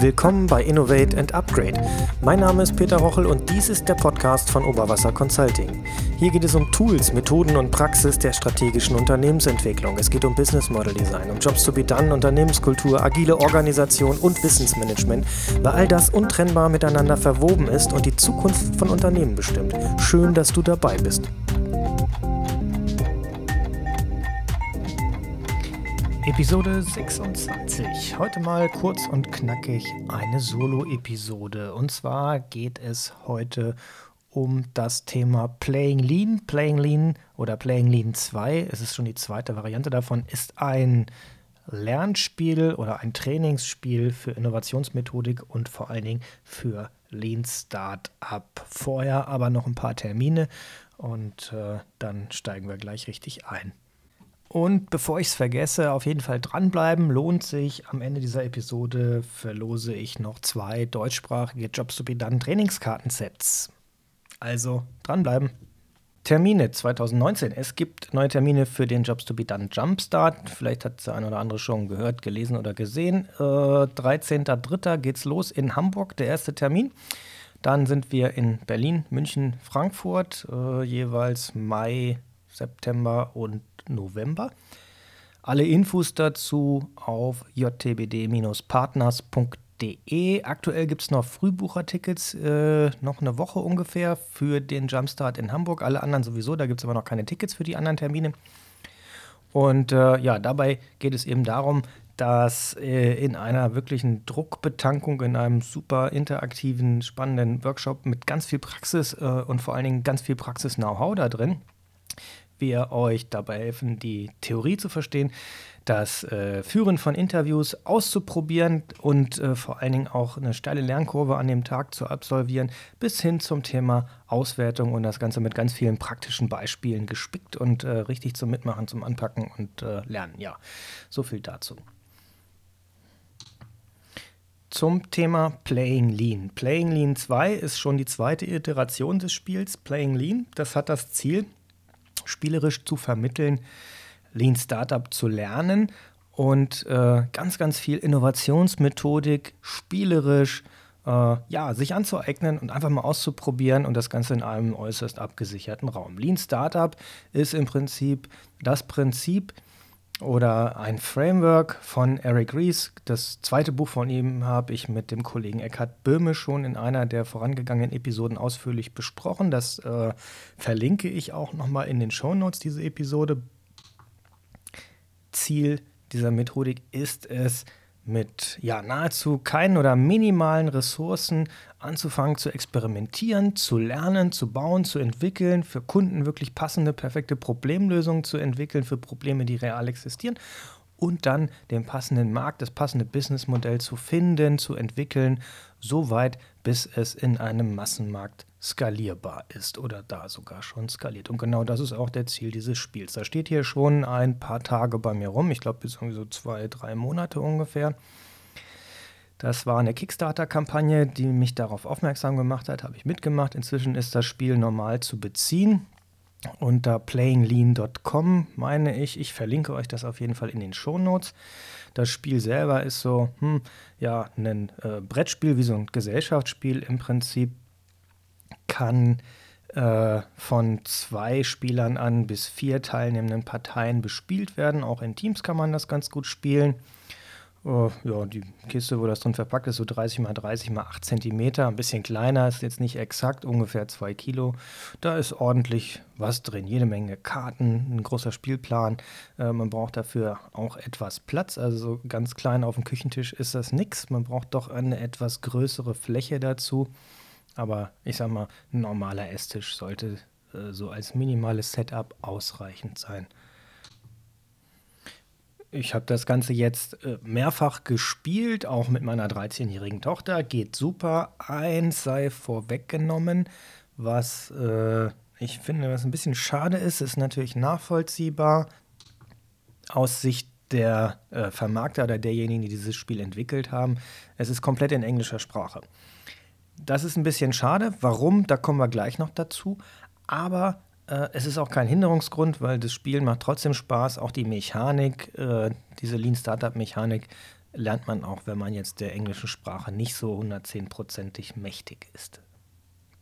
Willkommen bei Innovate and Upgrade. Mein Name ist Peter Rochel und dies ist der Podcast von Oberwasser Consulting. Hier geht es um Tools, Methoden und Praxis der strategischen Unternehmensentwicklung. Es geht um Business Model Design, um Jobs to be done, Unternehmenskultur, agile Organisation und Wissensmanagement, weil all das untrennbar miteinander verwoben ist und die Zukunft von Unternehmen bestimmt. Schön, dass du dabei bist. Episode 26. Heute mal kurz und knackig eine Solo-Episode. Und zwar geht es heute um das Thema Playing Lean. Playing Lean oder Playing Lean 2, es ist schon die zweite Variante davon, ist ein Lernspiel oder ein Trainingsspiel für Innovationsmethodik und vor allen Dingen für Lean Startup. Vorher aber noch ein paar Termine und äh, dann steigen wir gleich richtig ein. Und bevor ich es vergesse, auf jeden Fall dranbleiben, lohnt sich. Am Ende dieser Episode verlose ich noch zwei deutschsprachige Jobs to be done Trainingskartensets. Also dranbleiben. Termine 2019. Es gibt neue Termine für den Jobs to be done Jumpstart. Vielleicht hat der eine oder andere schon gehört, gelesen oder gesehen. Äh, 13.03. geht's los in Hamburg, der erste Termin. Dann sind wir in Berlin, München, Frankfurt, äh, jeweils Mai, September und November. Alle Infos dazu auf jtbd-partners.de. Aktuell gibt es noch Frühbuchertickets, äh, noch eine Woche ungefähr für den Jumpstart in Hamburg. Alle anderen sowieso, da gibt es aber noch keine Tickets für die anderen Termine. Und äh, ja, dabei geht es eben darum, dass äh, in einer wirklichen Druckbetankung, in einem super interaktiven, spannenden Workshop mit ganz viel Praxis äh, und vor allen Dingen ganz viel Praxis-Know-how da drin, wir euch dabei helfen, die Theorie zu verstehen, das äh, Führen von Interviews auszuprobieren und äh, vor allen Dingen auch eine steile Lernkurve an dem Tag zu absolvieren, bis hin zum Thema Auswertung und das Ganze mit ganz vielen praktischen Beispielen gespickt und äh, richtig zum Mitmachen, zum Anpacken und äh, Lernen. Ja, so viel dazu. Zum Thema Playing Lean. Playing Lean 2 ist schon die zweite Iteration des Spiels. Playing Lean, das hat das Ziel, spielerisch zu vermitteln, Lean Startup zu lernen und äh, ganz, ganz viel Innovationsmethodik spielerisch äh, ja, sich anzueignen und einfach mal auszuprobieren und das Ganze in einem äußerst abgesicherten Raum. Lean Startup ist im Prinzip das Prinzip, oder ein Framework von Eric Ries. Das zweite Buch von ihm habe ich mit dem Kollegen Eckhard Böhme schon in einer der vorangegangenen Episoden ausführlich besprochen. Das äh, verlinke ich auch nochmal in den Show Notes, diese Episode. Ziel dieser Methodik ist es, mit ja, nahezu keinen oder minimalen Ressourcen anzufangen zu experimentieren, zu lernen, zu bauen, zu entwickeln, für Kunden wirklich passende, perfekte Problemlösungen zu entwickeln für Probleme, die real existieren und dann den passenden Markt, das passende Businessmodell zu finden, zu entwickeln, so weit, bis es in einem Massenmarkt skalierbar ist oder da sogar schon skaliert. Und genau das ist auch der Ziel dieses Spiels. Da steht hier schon ein paar Tage bei mir rum, ich glaube bis so zwei, drei Monate ungefähr. Das war eine Kickstarter-Kampagne, die mich darauf aufmerksam gemacht hat, habe ich mitgemacht. Inzwischen ist das Spiel normal zu beziehen unter playinglean.com, meine ich. Ich verlinke euch das auf jeden Fall in den Shownotes. Das Spiel selber ist so, hm, ja, ein äh, Brettspiel, wie so ein Gesellschaftsspiel im Prinzip. Kann äh, von zwei Spielern an bis vier teilnehmenden Parteien bespielt werden. Auch in Teams kann man das ganz gut spielen. Uh, ja, die Kiste, wo das drin verpackt ist, so 30 mal 30 mal 8 Zentimeter, ein bisschen kleiner, ist jetzt nicht exakt, ungefähr 2 Kilo. Da ist ordentlich was drin, jede Menge Karten, ein großer Spielplan. Äh, man braucht dafür auch etwas Platz, also so ganz klein auf dem Küchentisch ist das nichts. Man braucht doch eine etwas größere Fläche dazu. Aber ich sag mal, ein normaler Esstisch sollte äh, so als minimales Setup ausreichend sein. Ich habe das Ganze jetzt äh, mehrfach gespielt, auch mit meiner 13-jährigen Tochter. Geht super. Eins sei vorweggenommen, was äh, ich finde, was ein bisschen schade ist, ist natürlich nachvollziehbar aus Sicht der äh, Vermarkter oder derjenigen, die dieses Spiel entwickelt haben. Es ist komplett in englischer Sprache. Das ist ein bisschen schade. Warum? Da kommen wir gleich noch dazu. Aber Äh, es ist auch kein Hinderungsgrund, weil das Spielen macht trotzdem Spaß. Auch die Mechanik, äh, diese Lean Startup Mechanik, lernt man auch, wenn man jetzt der englischen Sprache nicht so 110%ig mächtig ist.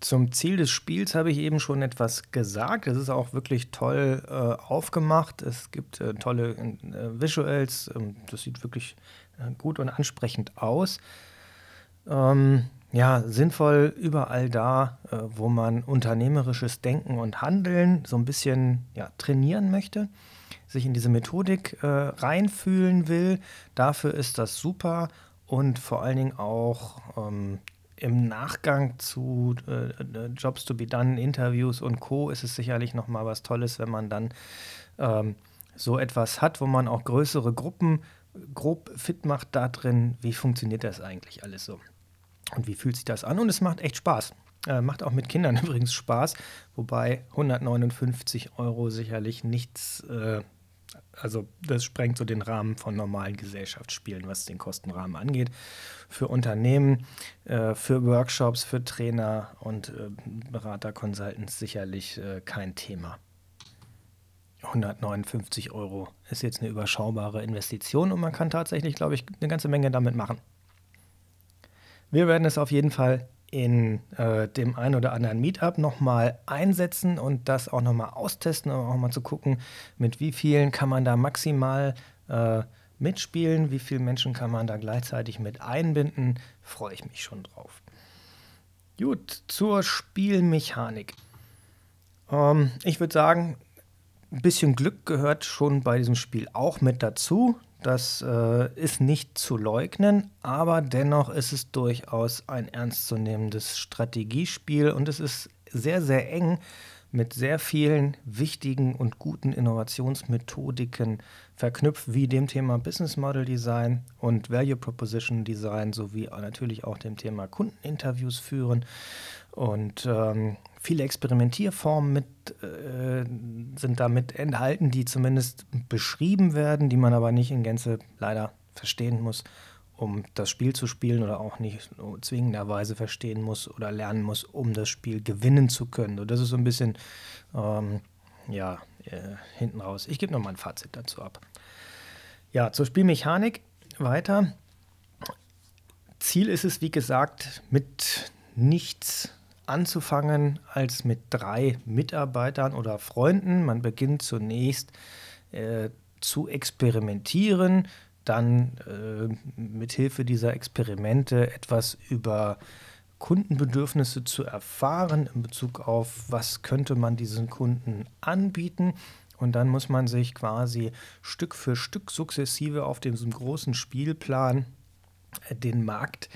Zum Ziel des Spiels habe ich eben schon etwas gesagt. Es ist auch wirklich toll äh, aufgemacht. Es gibt äh, tolle äh, Visuals. Ähm, das sieht wirklich äh, gut und ansprechend aus. Ähm, ja, sinnvoll überall da, äh, wo man unternehmerisches Denken und Handeln so ein bisschen ja, trainieren möchte, sich in diese Methodik äh, reinfühlen will. Dafür ist das super und vor allen Dingen auch ähm, im Nachgang zu äh, äh, Jobs to be done, Interviews und Co. ist es sicherlich nochmal was Tolles, wenn man dann ähm, so etwas hat, wo man auch größere Gruppen grob fit macht da drin, wie funktioniert das eigentlich alles so und wie fühlt sich das an und es macht echt Spaß. Äh, macht auch mit Kindern übrigens Spaß, wobei 159 Euro sicherlich nichts äh, also das sprengt so den Rahmen von normalen Gesellschaftsspielen, was den Kostenrahmen angeht. Für Unternehmen, äh, für Workshops, für Trainer und äh, Berater, Consultants sicherlich äh, kein Thema. 159 Euro ist jetzt eine überschaubare Investition und man kann tatsächlich, glaube ich, eine ganze Menge damit machen. Wir werden es auf jeden Fall in äh, dem einen oder anderen Meetup nochmal einsetzen und das auch nochmal austesten, um auch mal zu gucken, mit wie vielen kann man da maximal äh, mitspielen, wie viele Menschen kann man da gleichzeitig mit einbinden, freue ich mich schon drauf. Gut, zur Spielmechanik. Ähm, ich würde sagen, ein bisschen Glück gehört schon bei diesem Spiel auch mit dazu. Das äh, ist nicht zu leugnen, aber dennoch ist es durchaus ein ernstzunehmendes Strategiespiel und es ist sehr, sehr eng mit sehr vielen wichtigen und guten Innovationsmethodiken verknüpft, wie dem Thema Business Model Design und Value Proposition Design sowie natürlich auch dem Thema Kundeninterviews führen und ähm, viele Experimentierformen mit, äh, sind damit enthalten, die zumindest beschrieben werden, die man aber nicht in Gänze leider verstehen muss, um das Spiel zu spielen oder auch nicht zwingenderweise verstehen muss oder lernen muss, um das Spiel gewinnen zu können. Und das ist so ein bisschen, ähm, ja, äh, hinten raus. Ich gebe nochmal ein Fazit dazu ab. Ja, zur Spielmechanik weiter. Ziel ist es, wie gesagt, mit nichts anzufangen als mit drei Mitarbeitern oder Freunden. Man beginnt zunächst äh, zu experimentieren, dann äh, mit Hilfe dieser Experimente etwas über Kundenbedürfnisse zu erfahren in Bezug auf, was könnte man diesen Kunden anbieten. Und dann muss man sich quasi Stück für Stück sukzessive auf diesem großen Spielplan äh, den Markt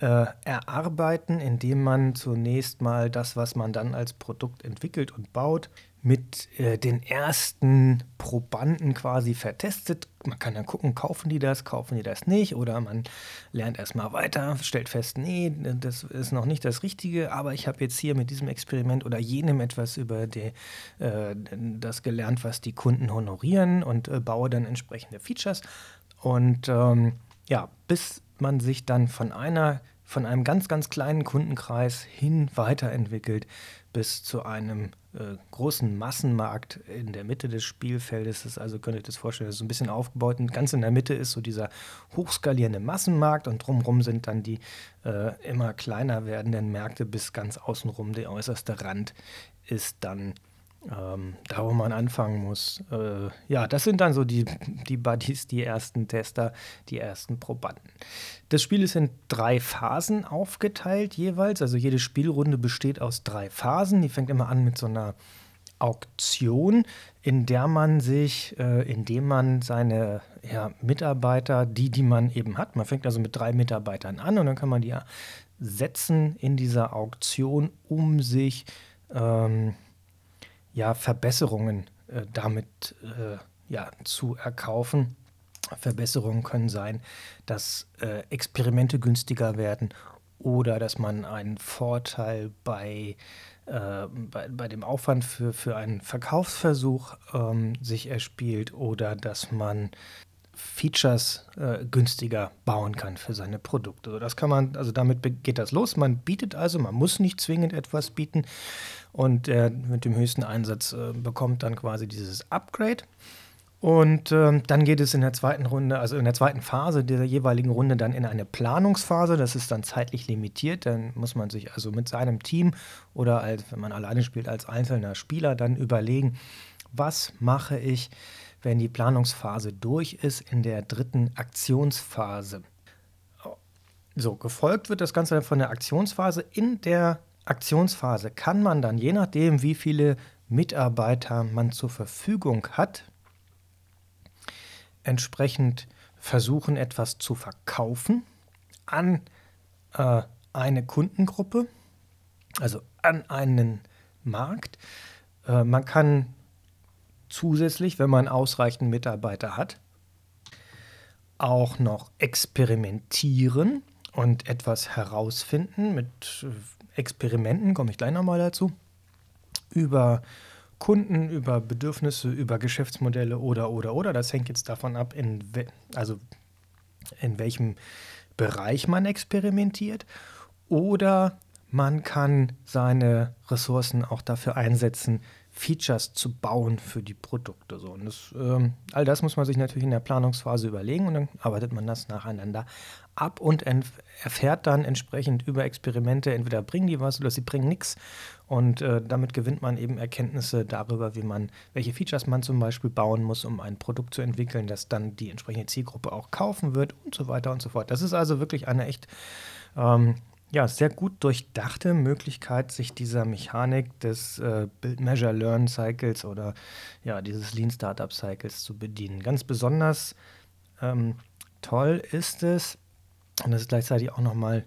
äh, erarbeiten, indem man zunächst mal das, was man dann als Produkt entwickelt und baut, mit äh, den ersten Probanden quasi vertestet. Man kann dann gucken, kaufen die das, kaufen die das nicht oder man lernt erstmal weiter, stellt fest, nee, das ist noch nicht das Richtige, aber ich habe jetzt hier mit diesem Experiment oder jenem etwas über die, äh, das gelernt, was die Kunden honorieren und äh, baue dann entsprechende Features. Und ähm, ja, bis man sich dann von einer von einem ganz, ganz kleinen Kundenkreis hin weiterentwickelt bis zu einem äh, großen Massenmarkt in der Mitte des Spielfeldes. Das also könnt ihr euch das vorstellen, das ist so ein bisschen aufgebaut. Und ganz in der Mitte ist so dieser hochskalierende Massenmarkt und drumherum sind dann die äh, immer kleiner werdenden Märkte bis ganz außenrum. Der äußerste Rand ist dann ähm, da, wo man anfangen muss. Äh, ja, das sind dann so die, die Buddies, die ersten Tester, die ersten Probanden. Das Spiel ist in drei Phasen aufgeteilt jeweils. Also jede Spielrunde besteht aus drei Phasen. Die fängt immer an mit so einer Auktion, in der man sich, äh, indem man seine ja, Mitarbeiter, die, die man eben hat, man fängt also mit drei Mitarbeitern an und dann kann man die setzen in dieser Auktion, um sich ähm, ja, Verbesserungen äh, damit äh, ja, zu erkaufen. Verbesserungen können sein, dass äh, Experimente günstiger werden oder dass man einen Vorteil bei, äh, bei, bei, dem Aufwand für, für einen Verkaufsversuch ähm, sich erspielt oder dass man Features äh, günstiger bauen kann für seine Produkte. Also das kann man, also damit geht das los. Man bietet also, man muss nicht zwingend etwas bieten und äh, mit dem höchsten Einsatz äh, bekommt dann quasi dieses Upgrade. Und ähm, dann geht es in der zweiten Runde, also in der zweiten Phase der jeweiligen Runde dann in eine Planungsphase. Das ist dann zeitlich limitiert. Dann muss man sich also mit seinem Team oder als, wenn man alleine spielt, als einzelner Spieler dann überlegen, was mache ich, wenn die Planungsphase durch ist in der dritten Aktionsphase. So, gefolgt wird das Ganze von der Aktionsphase. In der Aktionsphase kann man dann, je nachdem, wie viele Mitarbeiter man zur Verfügung hat, entsprechend versuchen, etwas zu verkaufen an äh, eine Kundengruppe, also an einen Markt. Äh, man kann zusätzlich, wenn man ausreichend Mitarbeiter hat, auch noch experimentieren und etwas herausfinden. Mit Experimenten komme ich gleich nochmal dazu. Über Kunden, über Bedürfnisse, über Geschäftsmodelle oder, oder, oder. Das hängt jetzt davon ab, in, also in welchem Bereich man experimentiert. Oder man kann seine Ressourcen auch dafür einsetzen, Features zu bauen für die Produkte. So. Und das, ähm, all das muss man sich natürlich in der Planungsphase überlegen und dann arbeitet man das nacheinander ab und erfährt dann entsprechend über Experimente, entweder bringen die was oder sie bringen nichts. Und äh, damit gewinnt man eben Erkenntnisse darüber, wie man, welche Features man zum Beispiel bauen muss, um ein Produkt zu entwickeln, das dann die entsprechende Zielgruppe auch kaufen wird und so weiter und so fort. Das ist also wirklich eine echt ähm, ja, sehr gut durchdachte Möglichkeit, sich dieser Mechanik des äh, Build Measure Learn Cycles oder ja, dieses Lean Startup Cycles zu bedienen. Ganz besonders ähm, toll ist es, und das ist gleichzeitig auch nochmal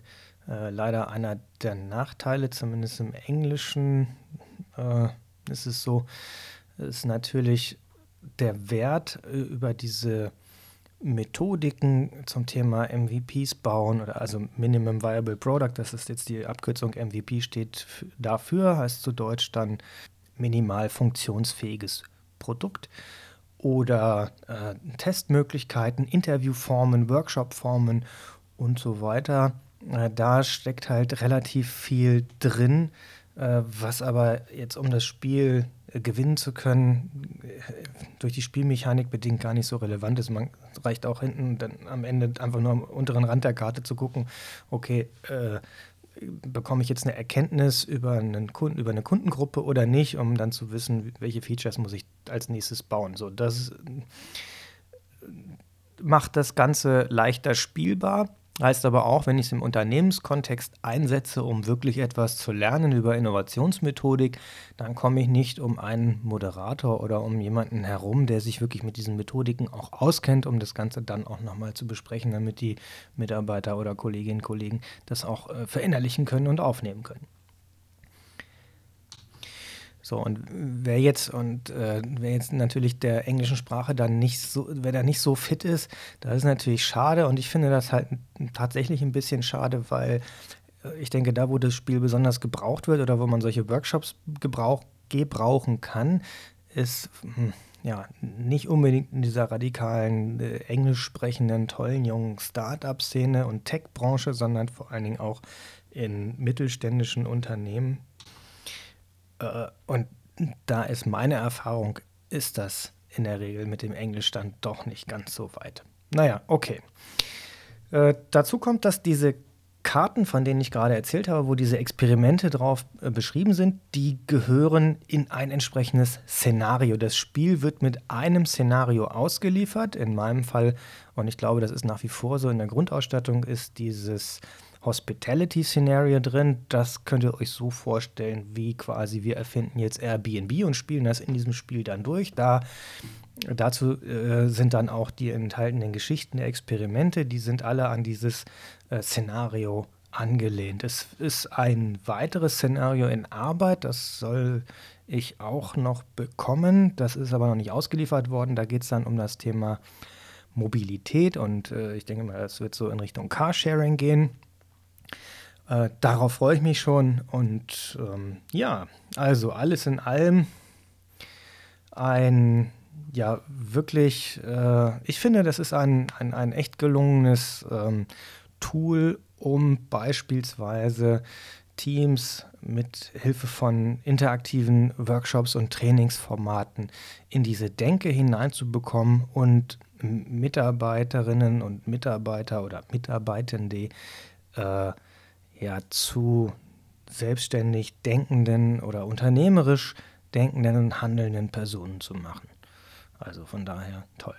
äh, leider einer der Nachteile, zumindest im Englischen äh, ist es so, ist natürlich der Wert äh, über diese Methodiken zum Thema MVPs bauen oder also Minimum Viable Product, das ist jetzt die Abkürzung MVP steht dafür, heißt zu Deutsch dann minimal funktionsfähiges Produkt oder äh, Testmöglichkeiten, Interviewformen, Workshopformen und so weiter. Äh, da steckt halt relativ viel drin, äh, was aber jetzt um das Spiel gewinnen zu können, durch die Spielmechanik bedingt gar nicht so relevant ist. Man reicht auch hinten dann am Ende einfach nur am unteren Rand der Karte zu gucken, okay, äh, bekomme ich jetzt eine Erkenntnis über, einen Kunden, über eine Kundengruppe oder nicht, um dann zu wissen, welche Features muss ich als nächstes bauen. So, das macht das Ganze leichter spielbar. Heißt aber auch, wenn ich es im Unternehmenskontext einsetze, um wirklich etwas zu lernen über Innovationsmethodik, dann komme ich nicht um einen Moderator oder um jemanden herum, der sich wirklich mit diesen Methodiken auch auskennt, um das Ganze dann auch nochmal zu besprechen, damit die Mitarbeiter oder Kolleginnen und Kollegen das auch äh, verinnerlichen können und aufnehmen können. So, und wer jetzt, und äh, wer jetzt natürlich der englischen Sprache dann nicht so, wer da nicht so fit ist, das ist natürlich schade. Und ich finde das halt tatsächlich ein bisschen schade, weil äh, ich denke, da, wo das Spiel besonders gebraucht wird oder wo man solche Workshops gebrauch, gebrauchen kann, ist hm, ja nicht unbedingt in dieser radikalen, äh, englisch sprechenden, tollen jungen Start-up-Szene und Tech-Branche, sondern vor allen Dingen auch in mittelständischen Unternehmen und da ist meine Erfahrung, ist das in der Regel mit dem Englisch dann doch nicht ganz so weit. Naja, okay. Äh, dazu kommt, dass diese Karten, von denen ich gerade erzählt habe, wo diese Experimente drauf äh, beschrieben sind, die gehören in ein entsprechendes Szenario. Das Spiel wird mit einem Szenario ausgeliefert. In meinem Fall, und ich glaube, das ist nach wie vor so in der Grundausstattung, ist dieses Hospitality-Szenario drin. Das könnt ihr euch so vorstellen, wie quasi wir erfinden jetzt Airbnb und spielen das in diesem Spiel dann durch. Da Dazu äh, sind dann auch die enthaltenen Geschichten der Experimente, die sind alle an dieses äh, Szenario angelehnt. Es ist ein weiteres Szenario in Arbeit, das soll ich auch noch bekommen. Das ist aber noch nicht ausgeliefert worden. Da geht es dann um das Thema Mobilität und äh, ich denke mal, das wird so in Richtung Carsharing gehen. Äh, darauf freue ich mich schon. Und ähm, ja, also alles in allem ein ja wirklich, äh, ich finde, das ist ein, ein, ein echt gelungenes ähm, Tool, um beispielsweise Teams mit Hilfe von interaktiven Workshops und Trainingsformaten in diese Denke hineinzubekommen und Mitarbeiterinnen und Mitarbeiter oder Mitarbeitende äh, ja zu selbstständig denkenden oder unternehmerisch denkenden und handelnden Personen zu machen. Also von daher toll.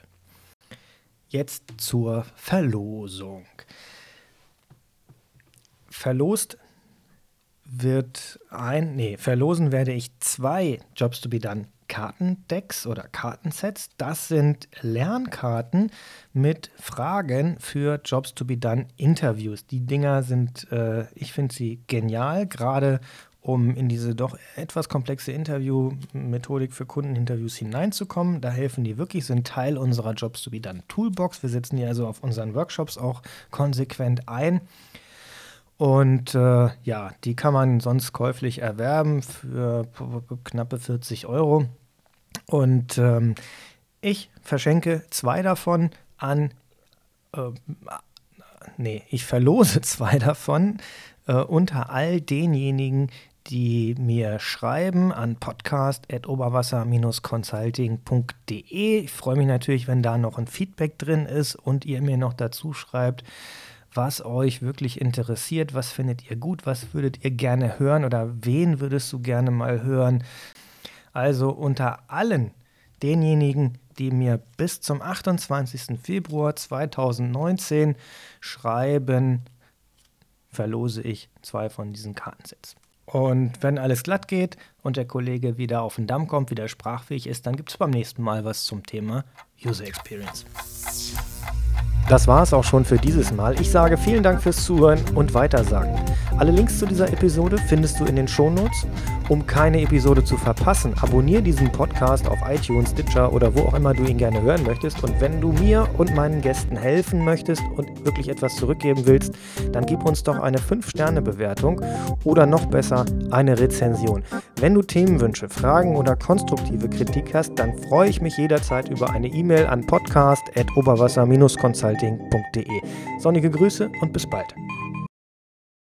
Jetzt zur Verlosung. Verlost wird ein, nee, verlosen werde ich zwei Jobs to be done Kartendecks oder Kartensets. Das sind Lernkarten mit Fragen für Jobs to be done Interviews. Die Dinger sind, äh, ich finde sie genial, gerade um in diese doch etwas komplexe Interview-Methodik für Kundeninterviews hineinzukommen. Da helfen die wirklich, sind Teil unserer Jobs to be done Toolbox. Wir setzen die also auf unseren Workshops auch konsequent ein. Und äh, ja, die kann man sonst käuflich erwerben für knappe 40 Euro. Und ähm, ich verschenke zwei davon an, äh, nee, ich verlose zwei davon äh, unter all denjenigen, die mir schreiben an podcast.oberwasser-consulting.de. Ich freue mich natürlich, wenn da noch ein Feedback drin ist und ihr mir noch dazu schreibt, was euch wirklich interessiert, was findet ihr gut, was würdet ihr gerne hören oder wen würdest du gerne mal hören. Also unter allen denjenigen, die mir bis zum 28. Februar 2019 schreiben, verlose ich zwei von diesen Kartensets. Und wenn alles glatt geht und der Kollege wieder auf den Damm kommt, wieder sprachfähig ist, dann gibt es beim nächsten Mal was zum Thema User Experience. Das war es auch schon für dieses Mal. Ich sage vielen Dank fürs Zuhören und Weitersagen. Alle Links zu dieser Episode findest du in den Shownotes. Um keine Episode zu verpassen, abonniere diesen Podcast auf iTunes, Stitcher oder wo auch immer du ihn gerne hören möchtest. Und wenn du mir und meinen Gästen helfen möchtest und wirklich etwas zurückgeben willst, dann gib uns doch eine 5-Sterne-Bewertung oder noch besser eine Rezension. Wenn du Themenwünsche, Fragen oder konstruktive Kritik hast, dann freue ich mich jederzeit über eine E-Mail an podcast.oberwasser-consulting.de. Sonnige Grüße und bis bald.